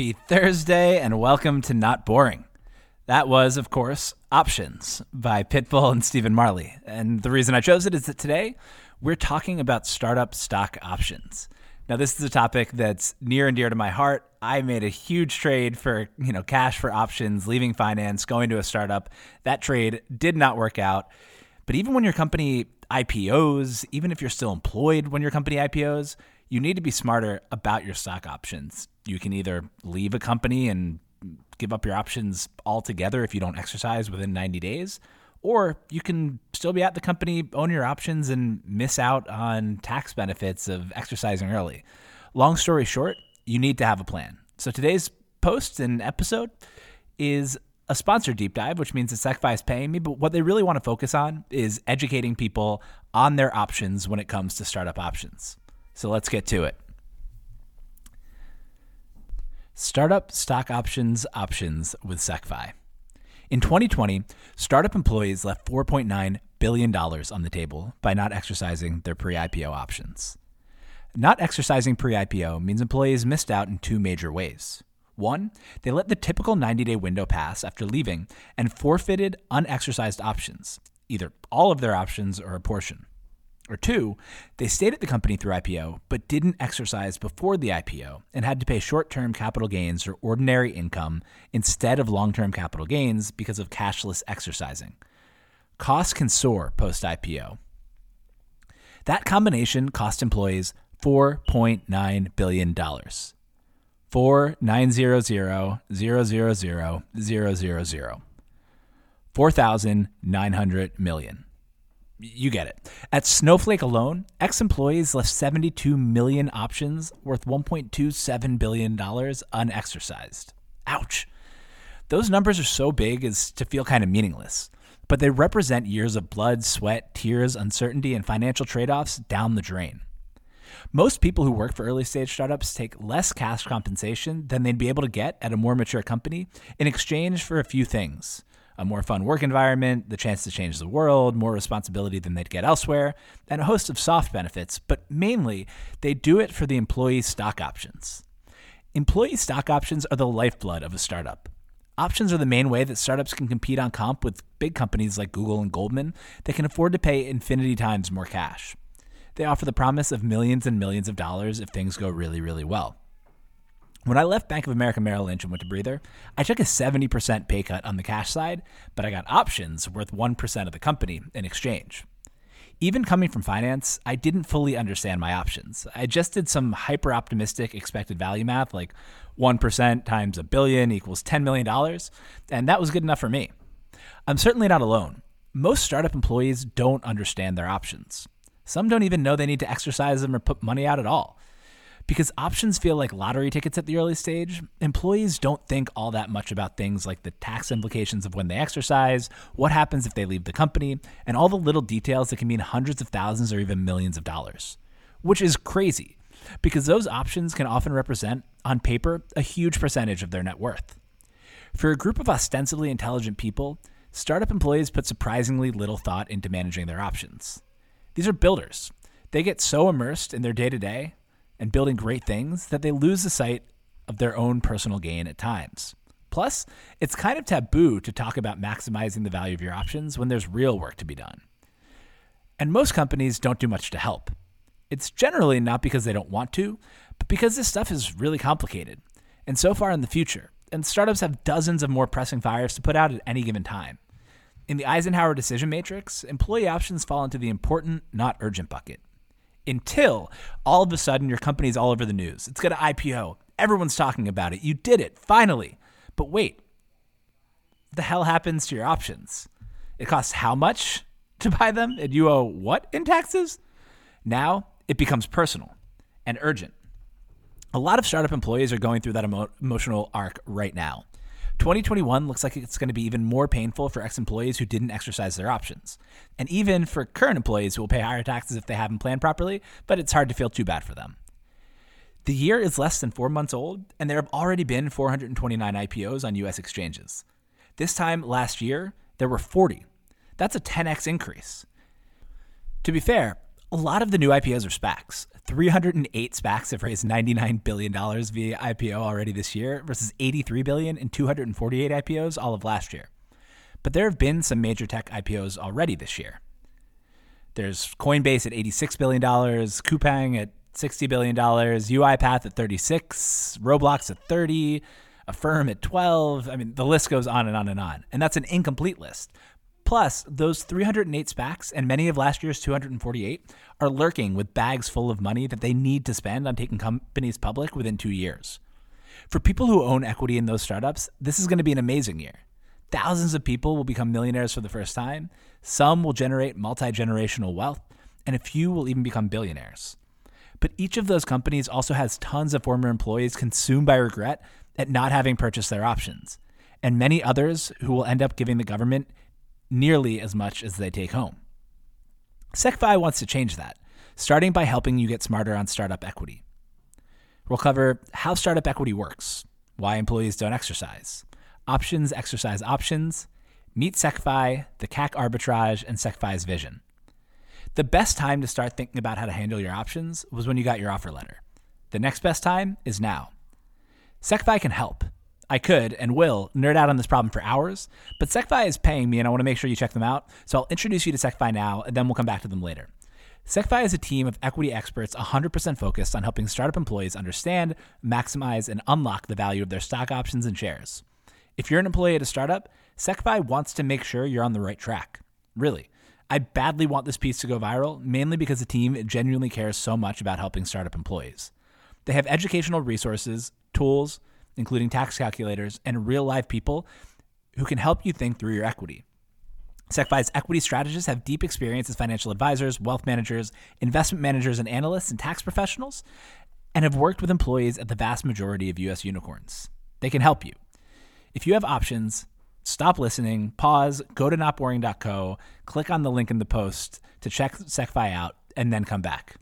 Happy Thursday and welcome to Not Boring. That was, of course, Options by Pitbull and Stephen Marley. And the reason I chose it is that today we're talking about startup stock options. Now, this is a topic that's near and dear to my heart. I made a huge trade for, you know, cash for options, leaving finance, going to a startup. That trade did not work out. But even when your company IPOs, even if you're still employed when your company IPOs, you need to be smarter about your stock options. You can either leave a company and give up your options altogether if you don't exercise within 90 days, or you can still be at the company, own your options, and miss out on tax benefits of exercising early. Long story short, you need to have a plan. So today's post and episode is a sponsored deep dive, which means that SecFi is paying me. But what they really want to focus on is educating people on their options when it comes to startup options. So let's get to it. Startup stock options options with SecFi. In 2020, startup employees left $4.9 billion on the table by not exercising their pre IPO options. Not exercising pre IPO means employees missed out in two major ways. One, they let the typical 90 day window pass after leaving and forfeited unexercised options, either all of their options or a portion or two, they stayed at the company through IPO but didn't exercise before the IPO and had to pay short term capital gains or ordinary income instead of long term capital gains because of cashless exercising. Costs can soar post IPO. That combination cost employees $4.9 billion. 4900000. 4,900 million you get it. At Snowflake alone, ex employees left 72 million options worth $1.27 billion unexercised. Ouch. Those numbers are so big as to feel kind of meaningless, but they represent years of blood, sweat, tears, uncertainty, and financial trade offs down the drain. Most people who work for early stage startups take less cash compensation than they'd be able to get at a more mature company in exchange for a few things a more fun work environment, the chance to change the world, more responsibility than they'd get elsewhere, and a host of soft benefits, but mainly they do it for the employee stock options. Employee stock options are the lifeblood of a startup. Options are the main way that startups can compete on comp with big companies like Google and Goldman that can afford to pay infinity times more cash. They offer the promise of millions and millions of dollars if things go really, really well. When I left Bank of America Merrill Lynch and went to Breather, I took a 70% pay cut on the cash side, but I got options worth 1% of the company in exchange. Even coming from finance, I didn't fully understand my options. I just did some hyper optimistic expected value math, like 1% times a billion equals $10 million, and that was good enough for me. I'm certainly not alone. Most startup employees don't understand their options. Some don't even know they need to exercise them or put money out at all. Because options feel like lottery tickets at the early stage, employees don't think all that much about things like the tax implications of when they exercise, what happens if they leave the company, and all the little details that can mean hundreds of thousands or even millions of dollars. Which is crazy, because those options can often represent, on paper, a huge percentage of their net worth. For a group of ostensibly intelligent people, startup employees put surprisingly little thought into managing their options. These are builders. They get so immersed in their day to day and building great things that they lose the sight of their own personal gain at times. Plus, it's kind of taboo to talk about maximizing the value of your options when there's real work to be done. And most companies don't do much to help. It's generally not because they don't want to, but because this stuff is really complicated and so far in the future. And startups have dozens of more pressing fires to put out at any given time. In the Eisenhower decision matrix, employee options fall into the important, not urgent bucket until all of a sudden your company's all over the news. It's got an IPO. Everyone's talking about it. You did it, finally. But wait, the hell happens to your options? It costs how much to buy them? And you owe what in taxes? Now it becomes personal and urgent. A lot of startup employees are going through that emo- emotional arc right now. 2021 looks like it's going to be even more painful for ex employees who didn't exercise their options. And even for current employees who will pay higher taxes if they haven't planned properly, but it's hard to feel too bad for them. The year is less than four months old, and there have already been 429 IPOs on US exchanges. This time last year, there were 40. That's a 10x increase. To be fair, A lot of the new IPOs are SPACs. 308 SPACs have raised $99 billion via IPO already this year versus 83 billion in 248 IPOs all of last year. But there have been some major tech IPOs already this year. There's Coinbase at $86 billion, Coupang at $60 billion, UiPath at 36, Roblox at 30, Affirm at 12. I mean, the list goes on and on and on. And that's an incomplete list. Plus, those 308 SPACs and many of last year's 248 are lurking with bags full of money that they need to spend on taking companies public within two years. For people who own equity in those startups, this is going to be an amazing year. Thousands of people will become millionaires for the first time, some will generate multi generational wealth, and a few will even become billionaires. But each of those companies also has tons of former employees consumed by regret at not having purchased their options, and many others who will end up giving the government nearly as much as they take home. SecFi wants to change that, starting by helping you get smarter on startup equity. We'll cover how startup equity works, why employees don't exercise, options exercise options, meet SecFi, the CAC arbitrage, and SecFi's vision. The best time to start thinking about how to handle your options was when you got your offer letter. The next best time is now. SecFi can help. I could and will nerd out on this problem for hours, but SecFi is paying me and I want to make sure you check them out. So I'll introduce you to SecFi now and then we'll come back to them later. SecFi is a team of equity experts 100% focused on helping startup employees understand, maximize, and unlock the value of their stock options and shares. If you're an employee at a startup, SecFi wants to make sure you're on the right track. Really. I badly want this piece to go viral, mainly because the team genuinely cares so much about helping startup employees. They have educational resources, tools, including tax calculators, and real live people who can help you think through your equity. SecFi's equity strategists have deep experience as financial advisors, wealth managers, investment managers, and analysts and tax professionals, and have worked with employees at the vast majority of US unicorns. They can help you. If you have options, stop listening, pause, go to notboring.co, click on the link in the post to check SecFi out, and then come back.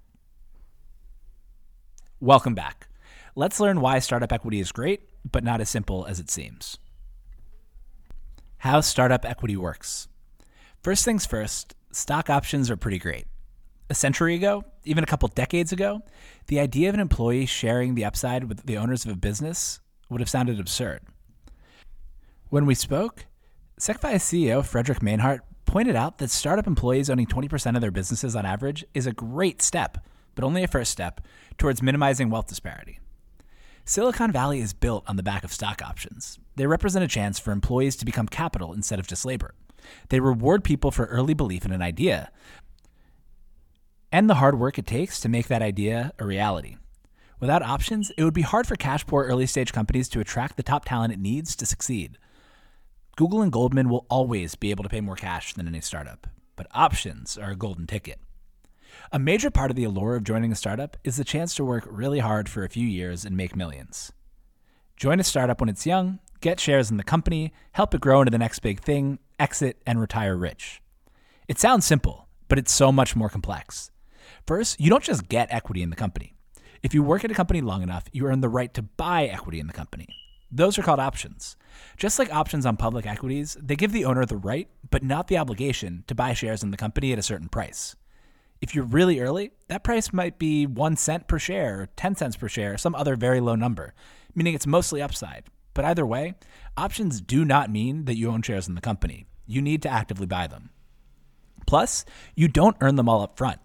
Welcome back. Let's learn why startup equity is great, but not as simple as it seems. How startup equity works. First things first, stock options are pretty great. A century ago, even a couple decades ago, the idea of an employee sharing the upside with the owners of a business would have sounded absurd. When we spoke, SecFi's CEO Frederik Mijnhardt pointed out that startup employees owning 20% of their businesses on average is a great step, but only a first step, towards minimizing wealth disparity. Silicon Valley is built on the back of stock options. They represent a chance for employees to become capital instead of just labor. They reward people for early belief in an idea and the hard work it takes to make that idea a reality. Without options, it would be hard for cash poor early stage companies to attract the top talent it needs to succeed. Google and Goldman will always be able to pay more cash than any startup, but options are a golden ticket. A major part of the allure of joining a startup is the chance to work really hard for a few years and make millions. Join a startup when it's young, get shares in the company, help it grow into the next big thing, exit, and retire rich. It sounds simple, but it's so much more complex. First, you don't just get equity in the company. If you work at a company long enough, you earn the right to buy equity in the company. Those are called options. Just like options on public equities, they give the owner the right, but not the obligation, to buy shares in the company at a certain price. If you're really early, that price might be one cent per share, or 10 cents per share, some other very low number, meaning it's mostly upside. But either way, options do not mean that you own shares in the company. You need to actively buy them. Plus, you don't earn them all up front.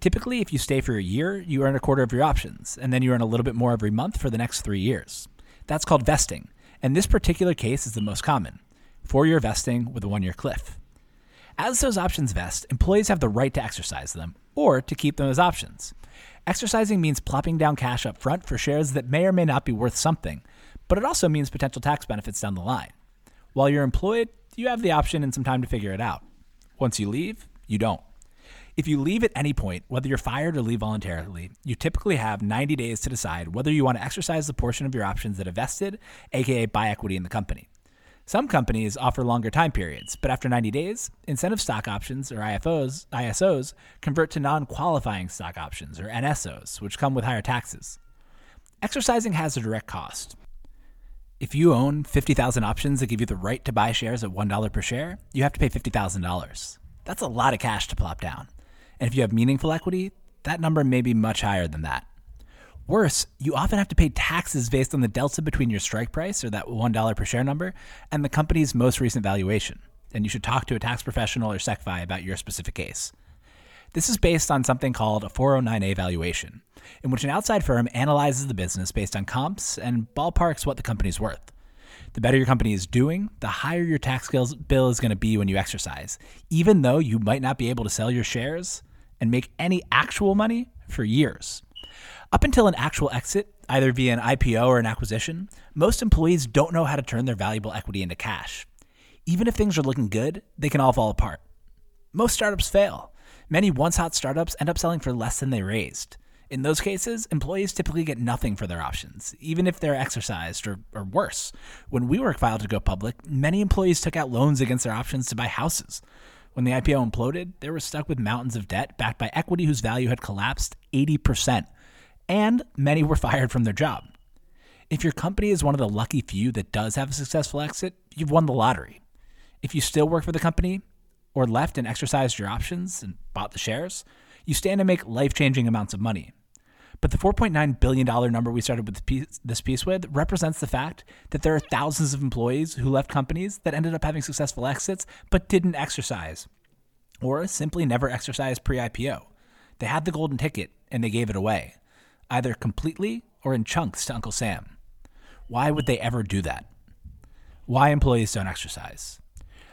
Typically, if you stay for a year, you earn a quarter of your options, and then you earn a little bit more every month for the next three years. That's called vesting, and this particular case is the most common four year vesting with a one year cliff. As those options vest, employees have the right to exercise them or to keep them as options. Exercising means plopping down cash up front for shares that may or may not be worth something, but it also means potential tax benefits down the line. While you're employed, you have the option and some time to figure it out. Once you leave, you don't. If you leave at any point, whether you're fired or leave voluntarily, you typically have 90 days to decide whether you want to exercise the portion of your options that have vested, aka buy equity in the company. Some companies offer longer time periods, but after 90 days, incentive stock options or IFOs, ISOs convert to non-qualifying stock options or NSOs, which come with higher taxes. Exercising has a direct cost. If you own 50,000 options that give you the right to buy shares at $1 per share, you have to pay $50,000. That's a lot of cash to plop down. And if you have meaningful equity, that number may be much higher than that. Worse, you often have to pay taxes based on the delta between your strike price, or that $1 per share number, and the company's most recent valuation. And you should talk to a tax professional or SecFi about your specific case. This is based on something called a 409A valuation, in which an outside firm analyzes the business based on comps and ballparks what the company's worth. The better your company is doing, the higher your tax bill is going to be when you exercise, even though you might not be able to sell your shares and make any actual money for years. Up until an actual exit, either via an IPO or an acquisition, most employees don't know how to turn their valuable equity into cash. Even if things are looking good, they can all fall apart. Most startups fail. Many once hot startups end up selling for less than they raised. In those cases, employees typically get nothing for their options, even if they're exercised or, or worse. When WeWork filed to go public, many employees took out loans against their options to buy houses. When the IPO imploded, they were stuck with mountains of debt backed by equity whose value had collapsed 80% and many were fired from their job. If your company is one of the lucky few that does have a successful exit, you've won the lottery. If you still work for the company or left and exercised your options and bought the shares, you stand to make life changing amounts of money. But the $4.9 billion number we started with this piece with represents the fact that there are thousands of employees who left companies that ended up having successful exits but didn't exercise, or simply never exercised pre IPO. They had the golden ticket and they gave it away either completely or in chunks to Uncle Sam. Why would they ever do that? Why employees don't exercise?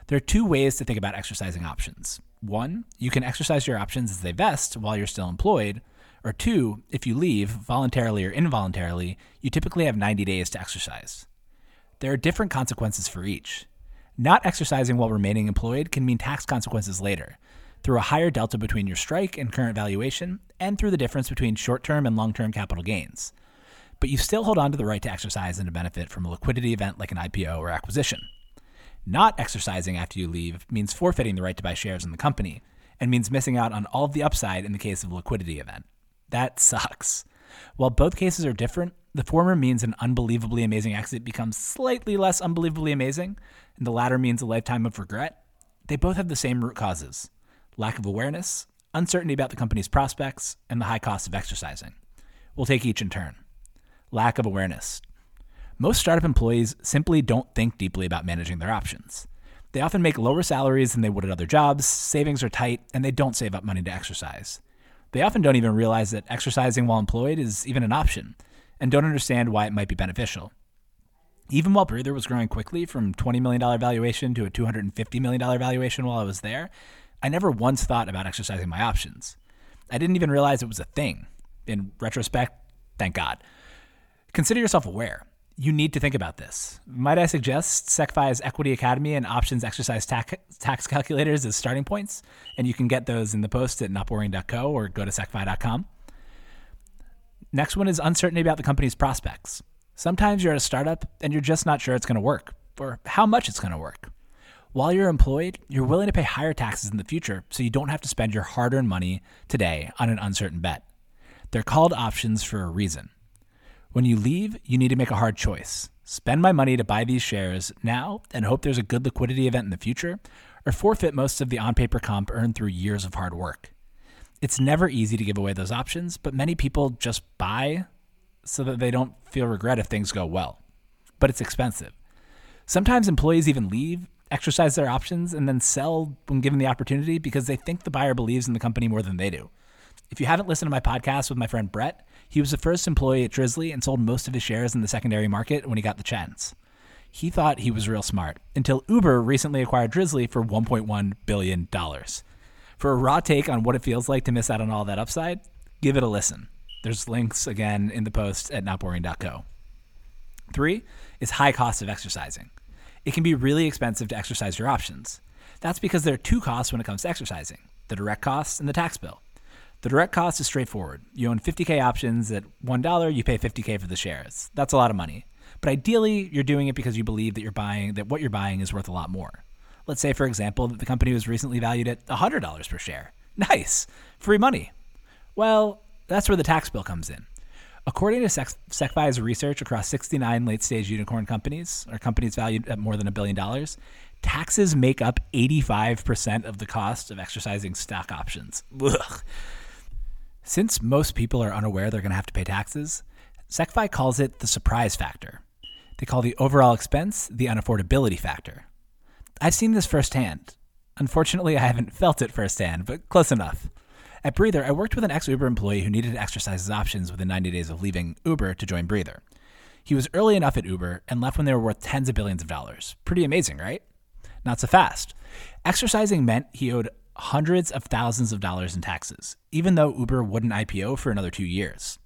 There are two ways to think about exercising options. One, you can exercise your options as they vest while you're still employed. Or two, if you leave, voluntarily or involuntarily, you typically have 90 days to exercise. There are different consequences for each. Not exercising while remaining employed can mean tax consequences later, through a higher delta between your strike and current valuation, and through the difference between short term and long term capital gains. But you still hold on to the right to exercise and to benefit from a liquidity event like an IPO or acquisition. Not exercising after you leave means forfeiting the right to buy shares in the company, and means missing out on all of the upside in the case of a liquidity event. That sucks. While both cases are different, the former means an unbelievably amazing exit becomes slightly less unbelievably amazing, and the latter means a lifetime of regret. They both have the same root causes lack of awareness, uncertainty about the company's prospects, and the high cost of exercising. We'll take each in turn. Lack of awareness. Most startup employees simply don't think deeply about managing their options. They often make lower salaries than they would at other jobs, savings are tight, and they don't save up money to exercise. They often don't even realize that exercising while employed is even an option, and don't understand why it might be beneficial. Even while Breather was growing quickly from $20 million valuation to a $250 million valuation while I was there, I never once thought about exercising my options. I didn't even realize it was a thing. In retrospect, thank God. Consider yourself aware. You need to think about this. Might I suggest SecFi's Equity Academy and options exercise tax, tax calculators as starting points? And you can get those in the post at notboring.co or go to secfi.com. Next one is uncertainty about the company's prospects. Sometimes you're at a startup and you're just not sure it's going to work or how much it's going to work. While you're employed, you're willing to pay higher taxes in the future so you don't have to spend your hard earned money today on an uncertain bet. They're called options for a reason. When you leave, you need to make a hard choice spend my money to buy these shares now and hope there's a good liquidity event in the future, or forfeit most of the on paper comp earned through years of hard work. It's never easy to give away those options, but many people just buy so that they don't feel regret if things go well. But it's expensive. Sometimes employees even leave exercise their options and then sell when given the opportunity because they think the buyer believes in the company more than they do. If you haven't listened to my podcast with my friend Brett, he was the first employee at Drizzly and sold most of his shares in the secondary market when he got the chance. He thought he was real smart until Uber recently acquired Drizzly for $1.1 billion. For a raw take on what it feels like to miss out on all that upside, give it a listen. There's links again in the post at notboring.co. Three is high cost of exercising it can be really expensive to exercise your options. That's because there are two costs when it comes to exercising the direct costs and the tax bill. The direct cost is straightforward. You own 50K options at $1, you pay 50K for the shares. That's a lot of money. But ideally, you're doing it because you believe that you're buying that what you're buying is worth a lot more. Let's say, for example, that the company was recently valued at $100 per share. Nice. Free money. Well, that's where the tax bill comes in. According to SecFi's research across 69 late stage unicorn companies, or companies valued at more than a billion dollars, Taxes make up 85% of the cost of exercising stock options. Ugh. Since most people are unaware they're going to have to pay taxes, SecFi calls it the surprise factor. They call the overall expense the unaffordability factor. I've seen this firsthand. Unfortunately, I haven't felt it firsthand, but close enough. At Breather, I worked with an ex Uber employee who needed to exercise his options within 90 days of leaving Uber to join Breather. He was early enough at Uber and left when they were worth tens of billions of dollars. Pretty amazing, right? Not so fast. Exercising meant he owed hundreds of thousands of dollars in taxes, even though Uber wouldn't IPO for another two years.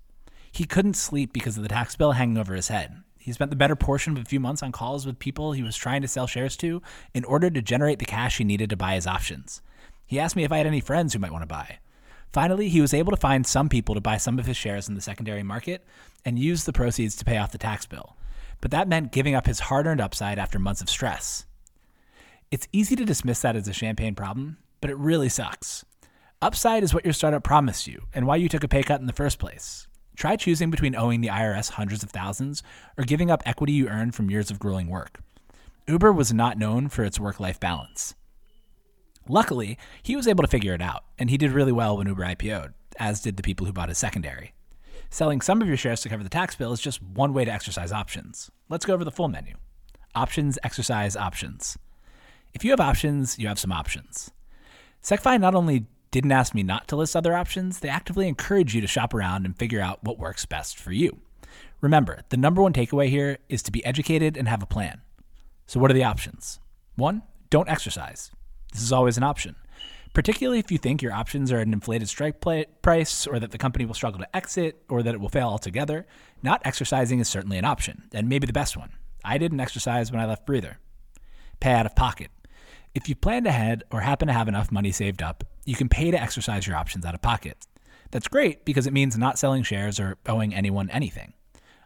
He couldn't sleep because of the tax bill hanging over his head. He spent the better portion of a few months on calls with people he was trying to sell shares to in order to generate the cash he needed to buy his options. He asked me if I had any friends who might want to buy. Finally, he was able to find some people to buy some of his shares in the secondary market and use the proceeds to pay off the tax bill. But that meant giving up his hard earned upside after months of stress. It's easy to dismiss that as a champagne problem, but it really sucks. Upside is what your startup promised you and why you took a pay cut in the first place. Try choosing between owing the IRS hundreds of thousands or giving up equity you earned from years of grueling work. Uber was not known for its work life balance. Luckily, he was able to figure it out, and he did really well when Uber IPO'd, as did the people who bought his secondary. Selling some of your shares to cover the tax bill is just one way to exercise options. Let's go over the full menu. Options, exercise, options. If you have options, you have some options. SecFi not only didn't ask me not to list other options, they actively encourage you to shop around and figure out what works best for you. Remember, the number one takeaway here is to be educated and have a plan. So, what are the options? One, don't exercise. This is always an option, particularly if you think your options are an inflated strike price or that the company will struggle to exit or that it will fail altogether. Not exercising is certainly an option, and maybe the best one. I didn't exercise when I left Breather. Pay out of pocket. If you planned ahead or happen to have enough money saved up, you can pay to exercise your options out of pocket. That's great because it means not selling shares or owing anyone anything.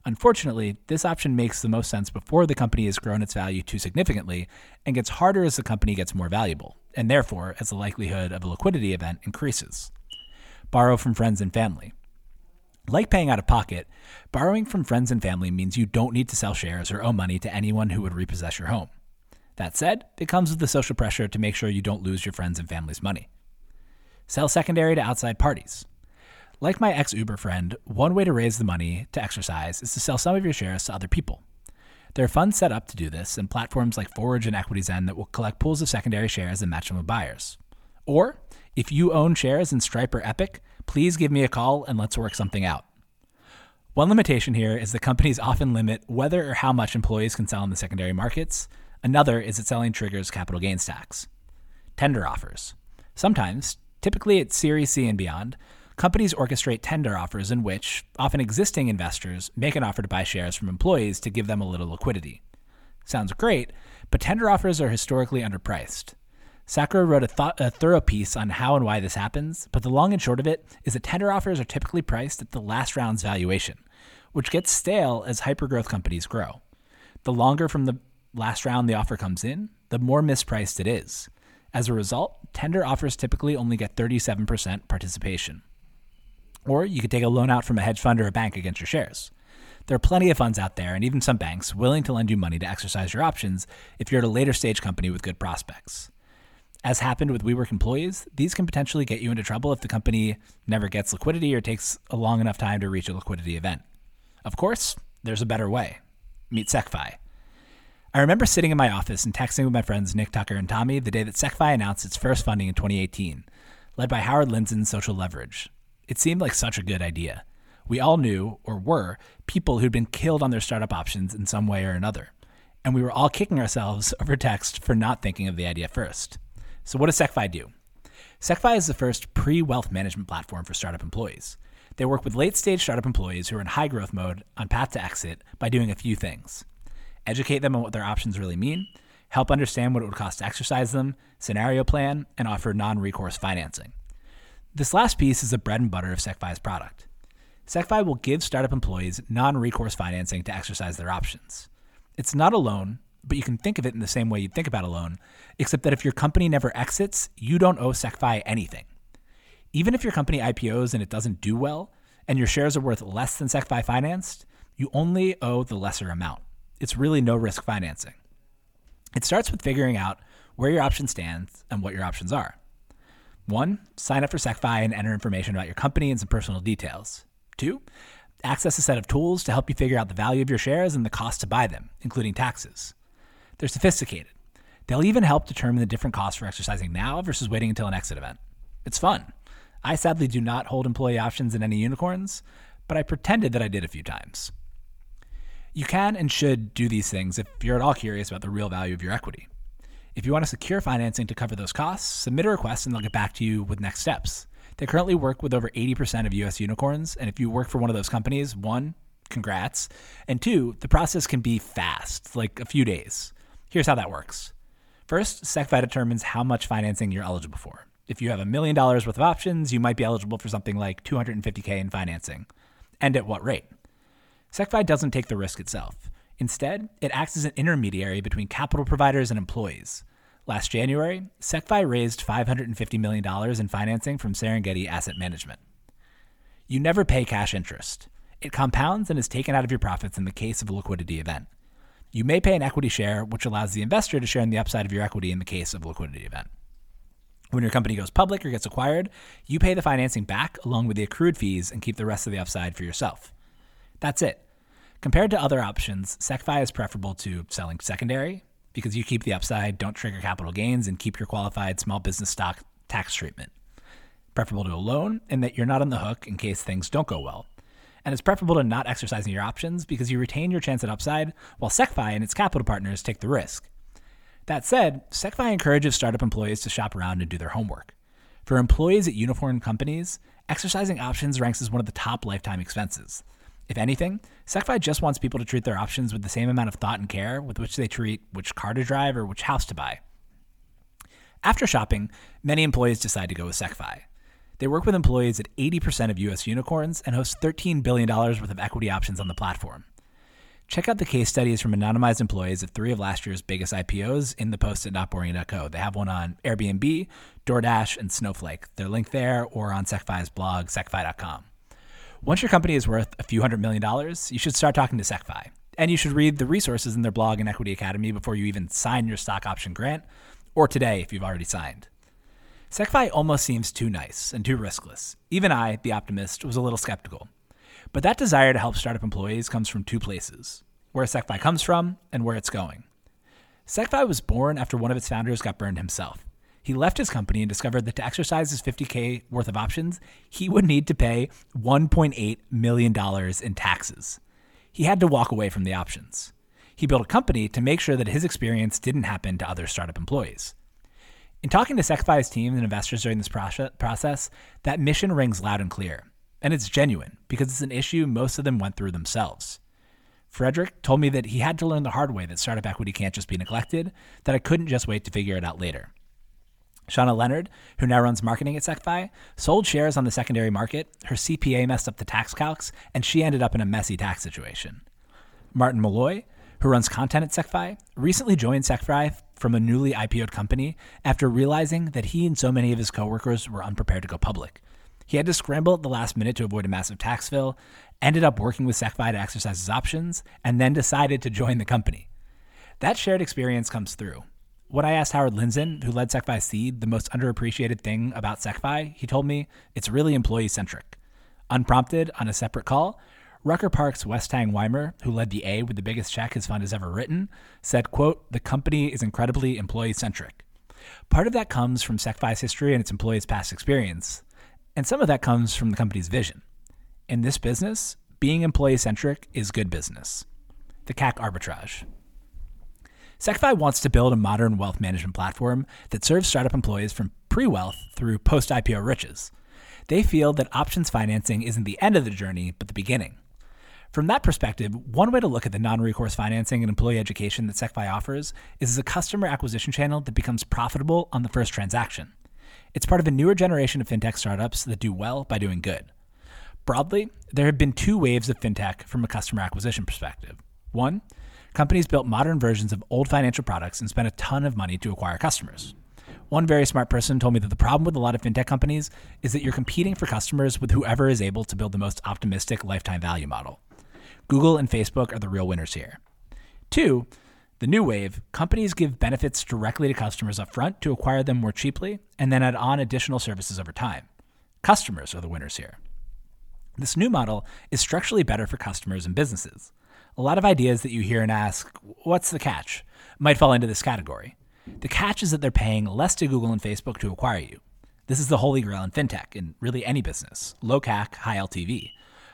Unfortunately, this option makes the most sense before the company has grown its value too significantly and gets harder as the company gets more valuable, and therefore as the likelihood of a liquidity event increases. Borrow from friends and family. Like paying out of pocket, borrowing from friends and family means you don't need to sell shares or owe money to anyone who would repossess your home. That said, it comes with the social pressure to make sure you don't lose your friends and family's money. Sell secondary to outside parties. Like my ex Uber friend, one way to raise the money to exercise is to sell some of your shares to other people. There are funds set up to do this and platforms like Forge and EquityZen that will collect pools of secondary shares and match them with buyers. Or, if you own shares in Stripe or Epic, please give me a call and let's work something out. One limitation here is that companies often limit whether or how much employees can sell in the secondary markets. Another is that selling triggers capital gains tax. Tender offers. Sometimes, typically at Series C and beyond, companies orchestrate tender offers in which often existing investors make an offer to buy shares from employees to give them a little liquidity. Sounds great, but tender offers are historically underpriced. Sacro wrote a, th- a, thorough piece on how and why this happens, but the long and short of it is that tender offers are typically priced at the last round's valuation, which gets stale as hypergrowth companies grow. The longer from the last round the offer comes in, the more mispriced it is. As a result, tender offers typically only get 37% participation. Or you could take a loan out from a hedge fund or a bank against your shares. There are plenty of funds out there, and even some banks, willing to lend you money to exercise your options if you're at a later stage company with good prospects. As happened with WeWork employees, these can potentially get you into trouble if the company never gets liquidity or takes a long enough time to reach a liquidity event. Of course, there's a better way. Meet SecFi. I remember sitting in my office and texting with my friends Nick Tucker and Tommy the day that SecFi announced its first funding in 2018, led by Howard Lindzen's Social Leverage. It seemed like such a good idea. We all knew, or were, people who'd been killed on their startup options in some way or another. And we were all kicking ourselves over text for not thinking of the idea first. So, what does SecFi do? SecFi is the first pre wealth management platform for startup employees. They work with late stage startup employees who are in high growth mode on path to exit by doing a few things educate them on what their options really mean, help understand what it would cost to exercise them, scenario plan, and offer non recourse financing. This last piece is the bread and butter of SecFi's product. SecFi will give startup employees non recourse financing to exercise their options. It's not a loan, but you can think of it in the same way you'd think about a loan, except that if your company never exits, you don't owe SecFi anything. Even if your company IPOs and it doesn't do well, and your shares are worth less than SecFi financed, you only owe the lesser amount. It's really no risk financing. It starts with figuring out where your option stands and what your options are. One, sign up for SecFi and enter information about your company and some personal details. Two, access a set of tools to help you figure out the value of your shares and the cost to buy them, including taxes. They're sophisticated. They'll even help determine the different costs for exercising now versus waiting until an exit event. It's fun. I sadly do not hold employee options in any unicorns, but I pretended that I did a few times. You can and should do these things if you're at all curious about the real value of your equity. If you want to secure financing to cover those costs, submit a request and they'll get back to you with next steps. They currently work with over 80% of US unicorns, and if you work for one of those companies, one, congrats, and two, the process can be fast, like a few days. Here's how that works. First, SecFi determines how much financing you're eligible for. If you have a million dollars worth of options, you might be eligible for something like 250K in financing. And at what rate? SecFi doesn't take the risk itself. Instead, it acts as an intermediary between capital providers and employees. Last January, SecFi raised $550 million in financing from Serengeti Asset Management. You never pay cash interest. It compounds and is taken out of your profits in the case of a liquidity event. You may pay an equity share, which allows the investor to share in the upside of your equity in the case of a liquidity event. When your company goes public or gets acquired, you pay the financing back along with the accrued fees and keep the rest of the upside for yourself. That's it. Compared to other options, SecFi is preferable to selling secondary because you keep the upside, don't trigger capital gains, and keep your qualified small business stock tax treatment. Preferable to a loan in that you're not on the hook in case things don't go well. And it's preferable to not exercising your options because you retain your chance at upside while SecFi and its capital partners take the risk. That said, SecFi encourages startup employees to shop around and do their homework. For employees at unicorn companies, exercising options ranks as one of the top lifetime expenses. If anything, SecFi just wants people to treat their options with the same amount of thought and care with which they treat which car to drive or which house to buy. After shopping, many employees decide to go with SecFi. They work with employees at 80% of US unicorns and host $13 billion worth of equity options on the platform. Check out the case studies from anonymized employees of three of last year's biggest IPOs in the post at notboring.co. They have one on Airbnb, DoorDash, and Snowflake. They're linked there or on SecFi's blog, secfi.com. Once your company is worth a few hundred million dollars, you should start talking to SecFi. And you should read the resources in their blog and Equity Academy before you even sign your stock option grant, or today if you've already signed. SecFi almost seems too nice and too riskless. Even I, the optimist, was a little skeptical. But that desire to help startup employees comes from two places where SecFi comes from and where it's going. SecFi was born after one of its founders got burned himself. He left his company and discovered that to exercise his 50K worth of options, he would need to pay $1.8 million in taxes. He had to walk away from the options. He built a company to make sure that his experience didn't happen to other startup employees. In talking to SecFi's team and investors during this process, that mission rings loud and clear. And it's genuine because it's an issue most of them went through themselves. Frederick told me that he had to learn the hard way that startup equity can't just be neglected, that I couldn't just wait to figure it out later. Shauna Leonard, who now runs marketing at SecFi, sold shares on the secondary market. Her CPA messed up the tax calcs, and she ended up in a messy tax situation. Martin Malloy, who runs content at SecFi, recently joined SecFi from a newly IPO'd company after realizing that he and so many of his coworkers were unprepared to go public. He had to scramble at the last minute to avoid a massive tax bill, ended up working with SecFi to exercise his options, and then decided to join the company. That shared experience comes through, when I asked Howard Lindzen, who led SecFi Seed, the most underappreciated thing about SecFi, he told me it's really employee centric. Unprompted, on a separate call, Rucker Park's Westang Weimer, who led the A with the biggest check his fund has ever written, said, quote, the company is incredibly employee centric. Part of that comes from SecFi's history and its employees' past experience, and some of that comes from the company's vision. In this business, being employee centric is good business. The CAC arbitrage. SecFi wants to build a modern wealth management platform that serves startup employees from pre wealth through post IPO riches. They feel that options financing isn't the end of the journey, but the beginning. From that perspective, one way to look at the non recourse financing and employee education that SecFi offers is as a customer acquisition channel that becomes profitable on the first transaction. It's part of a newer generation of fintech startups that do well by doing good. Broadly, there have been two waves of fintech from a customer acquisition perspective. One, companies built modern versions of old financial products and spent a ton of money to acquire customers. One very smart person told me that the problem with a lot of fintech companies is that you're competing for customers with whoever is able to build the most optimistic lifetime value model. Google and Facebook are the real winners here. Two, The new wave companies give benefits directly to customers upfront to acquire them more cheaply and then add on additional services over time. Customers are the winners here. This new model is structurally better for customers and businesses. A lot of ideas that you hear and ask, what's the catch, might fall into this category. The catch is that they're paying less to Google and Facebook to acquire you. This is the holy grail in fintech, in really any business low CAC, high LTV.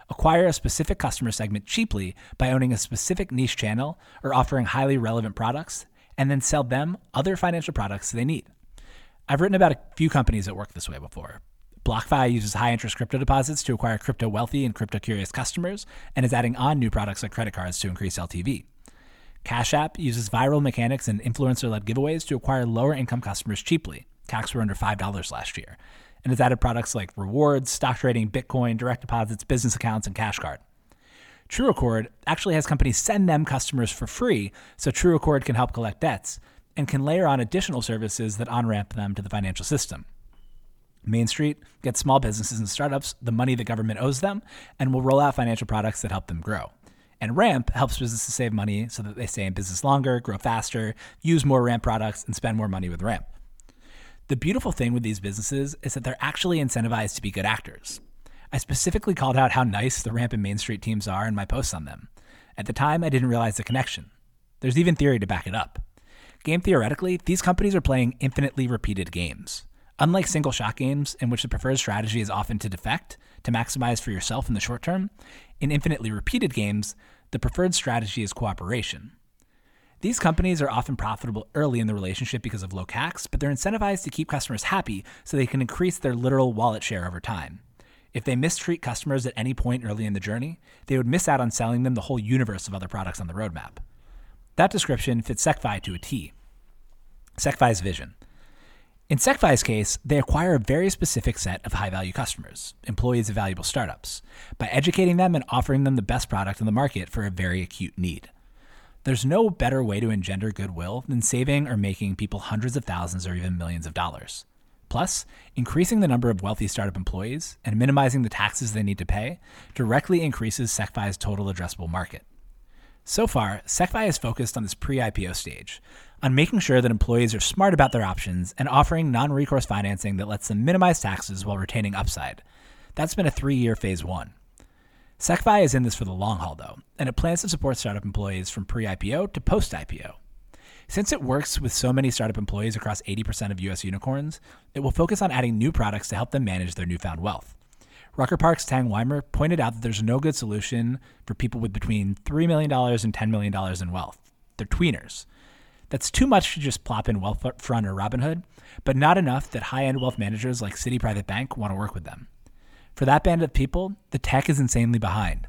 Acquire a specific customer segment cheaply by owning a specific niche channel or offering highly relevant products, and then sell them other financial products they need. I've written about a few companies that work this way before. BlockFi uses high interest crypto deposits to acquire crypto wealthy and crypto curious customers and is adding on new products like credit cards to increase LTV. Cash App uses viral mechanics and influencer led giveaways to acquire lower income customers cheaply. CACs were under $5 last year. And has added products like rewards, stock trading, Bitcoin, direct deposits, business accounts, and Cash Card. TrueAccord actually has companies send them customers for free so TrueAccord can help collect debts and can layer on additional services that on ramp them to the financial system. Main Street gets small businesses and startups the money the government owes them and will roll out financial products that help them grow. And Ramp helps businesses save money so that they stay in business longer, grow faster, use more Ramp products, and spend more money with Ramp. The beautiful thing with these businesses is that they're actually incentivized to be good actors. I specifically called out how nice the Ramp and Main Street teams are in my posts on them. At the time, I didn't realize the connection. There's even theory to back it up. Game theoretically, these companies are playing infinitely repeated games. Unlike single shot games, in which the preferred strategy is often to defect, to maximize for yourself in the short term, in infinitely repeated games, the preferred strategy is cooperation. These companies are often profitable early in the relationship because of low CACs, but they're incentivized to keep customers happy so they can increase their literal wallet share over time. If they mistreat customers at any point early in the journey, they would miss out on selling them the whole universe of other products on the roadmap. That description fits SecFi to a T. SecFi's vision in SecFi's case, they acquire a very specific set of high value customers, employees of valuable startups, by educating them and offering them the best product in the market for a very acute need. There's no better way to engender goodwill than saving or making people hundreds of thousands or even millions of dollars. Plus, increasing the number of wealthy startup employees and minimizing the taxes they need to pay directly increases SecFi's total addressable market. So far, SecFi is focused on this pre IPO stage, on making sure that employees are smart about their options and offering non recourse financing that lets them minimize taxes while retaining upside. That's been a three year phase one. SecFi is in this for the long haul, though, and it plans to support startup employees from pre IPO to post IPO. Since it works with so many startup employees across 80% of US unicorns, it will focus on adding new products to help them manage their newfound wealth. Rucker Park's Tang Weimer pointed out that there's no good solution for people with between $3 million and $10 million in wealth. They're tweeners. That's too much to just plop in Wealthfront or Robinhood, but not enough that high end wealth managers like Citi Private Bank want to work with them. For that band of people, the tech is insanely behind.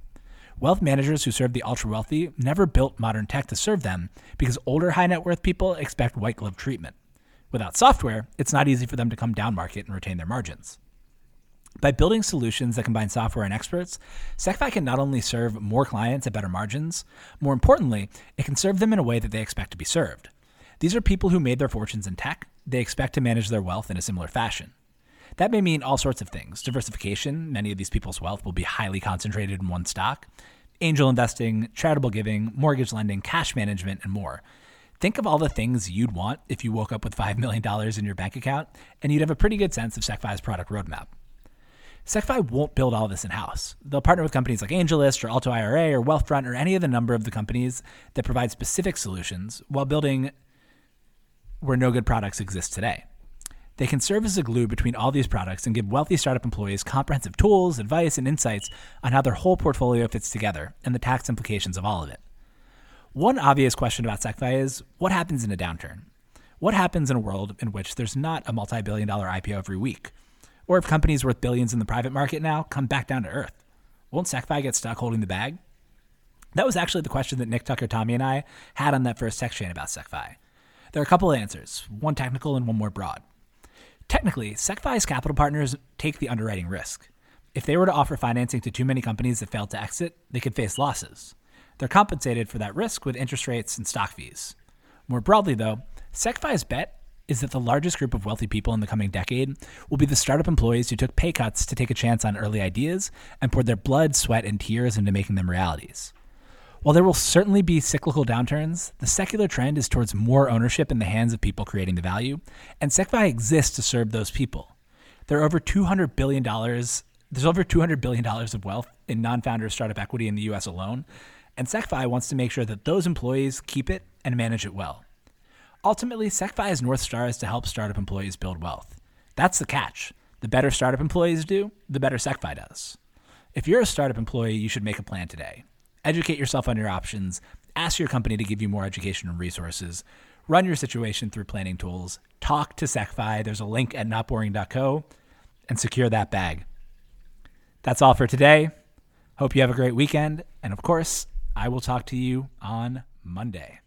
Wealth managers who serve the ultra wealthy never built modern tech to serve them because older high net worth people expect white glove treatment. Without software, it's not easy for them to come down market and retain their margins. By building solutions that combine software and experts, SecFi can not only serve more clients at better margins, more importantly, it can serve them in a way that they expect to be served. These are people who made their fortunes in tech. They expect to manage their wealth in a similar fashion. That may mean all sorts of things diversification, many of these people's wealth will be highly concentrated in one stock, angel investing, charitable giving, mortgage lending, cash management, and more. Think of all the things you'd want if you woke up with $5 million in your bank account, and you'd have a pretty good sense of SecFi's product roadmap. SecFi won't build all this in house. They'll partner with companies like AngelList or Alto IRA or Wealthfront or any of the number of the companies that provide specific solutions while building where no good products exist today. They can serve as a glue between all these products and give wealthy startup employees comprehensive tools, advice, and insights on how their whole portfolio fits together and the tax implications of all of it. One obvious question about SecFi is what happens in a downturn? What happens in a world in which there's not a multi billion dollar IPO every week? Or if companies worth billions in the private market now come back down to earth, won't SecFi get stuck holding the bag? That was actually the question that Nick Tucker, Tommy, and I had on that first text chain about SecFi. There are a couple of answers, one technical and one more broad. Technically, SecFi's capital partners take the underwriting risk. If they were to offer financing to too many companies that failed to exit, they could face losses. They're compensated for that risk with interest rates and stock fees. More broadly, though, SecFi's bet is that the largest group of wealthy people in the coming decade will be the startup employees who took pay cuts to take a chance on early ideas and poured their blood, sweat, and tears into making them realities. While there will certainly be cyclical downturns, the secular trend is towards more ownership in the hands of people creating the value, and SecFi exists to serve those people. There are over $200 billion, there's over $200 billion of wealth in non-founder startup equity in the US alone, and SecFi wants to make sure that those employees keep it and manage it well. Ultimately, SecFi's North Star is to help startup employees build wealth. That's the catch. The better startup employees do, the better SecFi does. If you're a startup employee, you should make a plan today. Educate yourself on your options, ask your company to give you more education and resources, run your situation through planning tools, talk to SecFi. There's a link at notboring.co and secure that bag. That's all for today. Hope you have a great weekend. And of course, I will talk to you on Monday.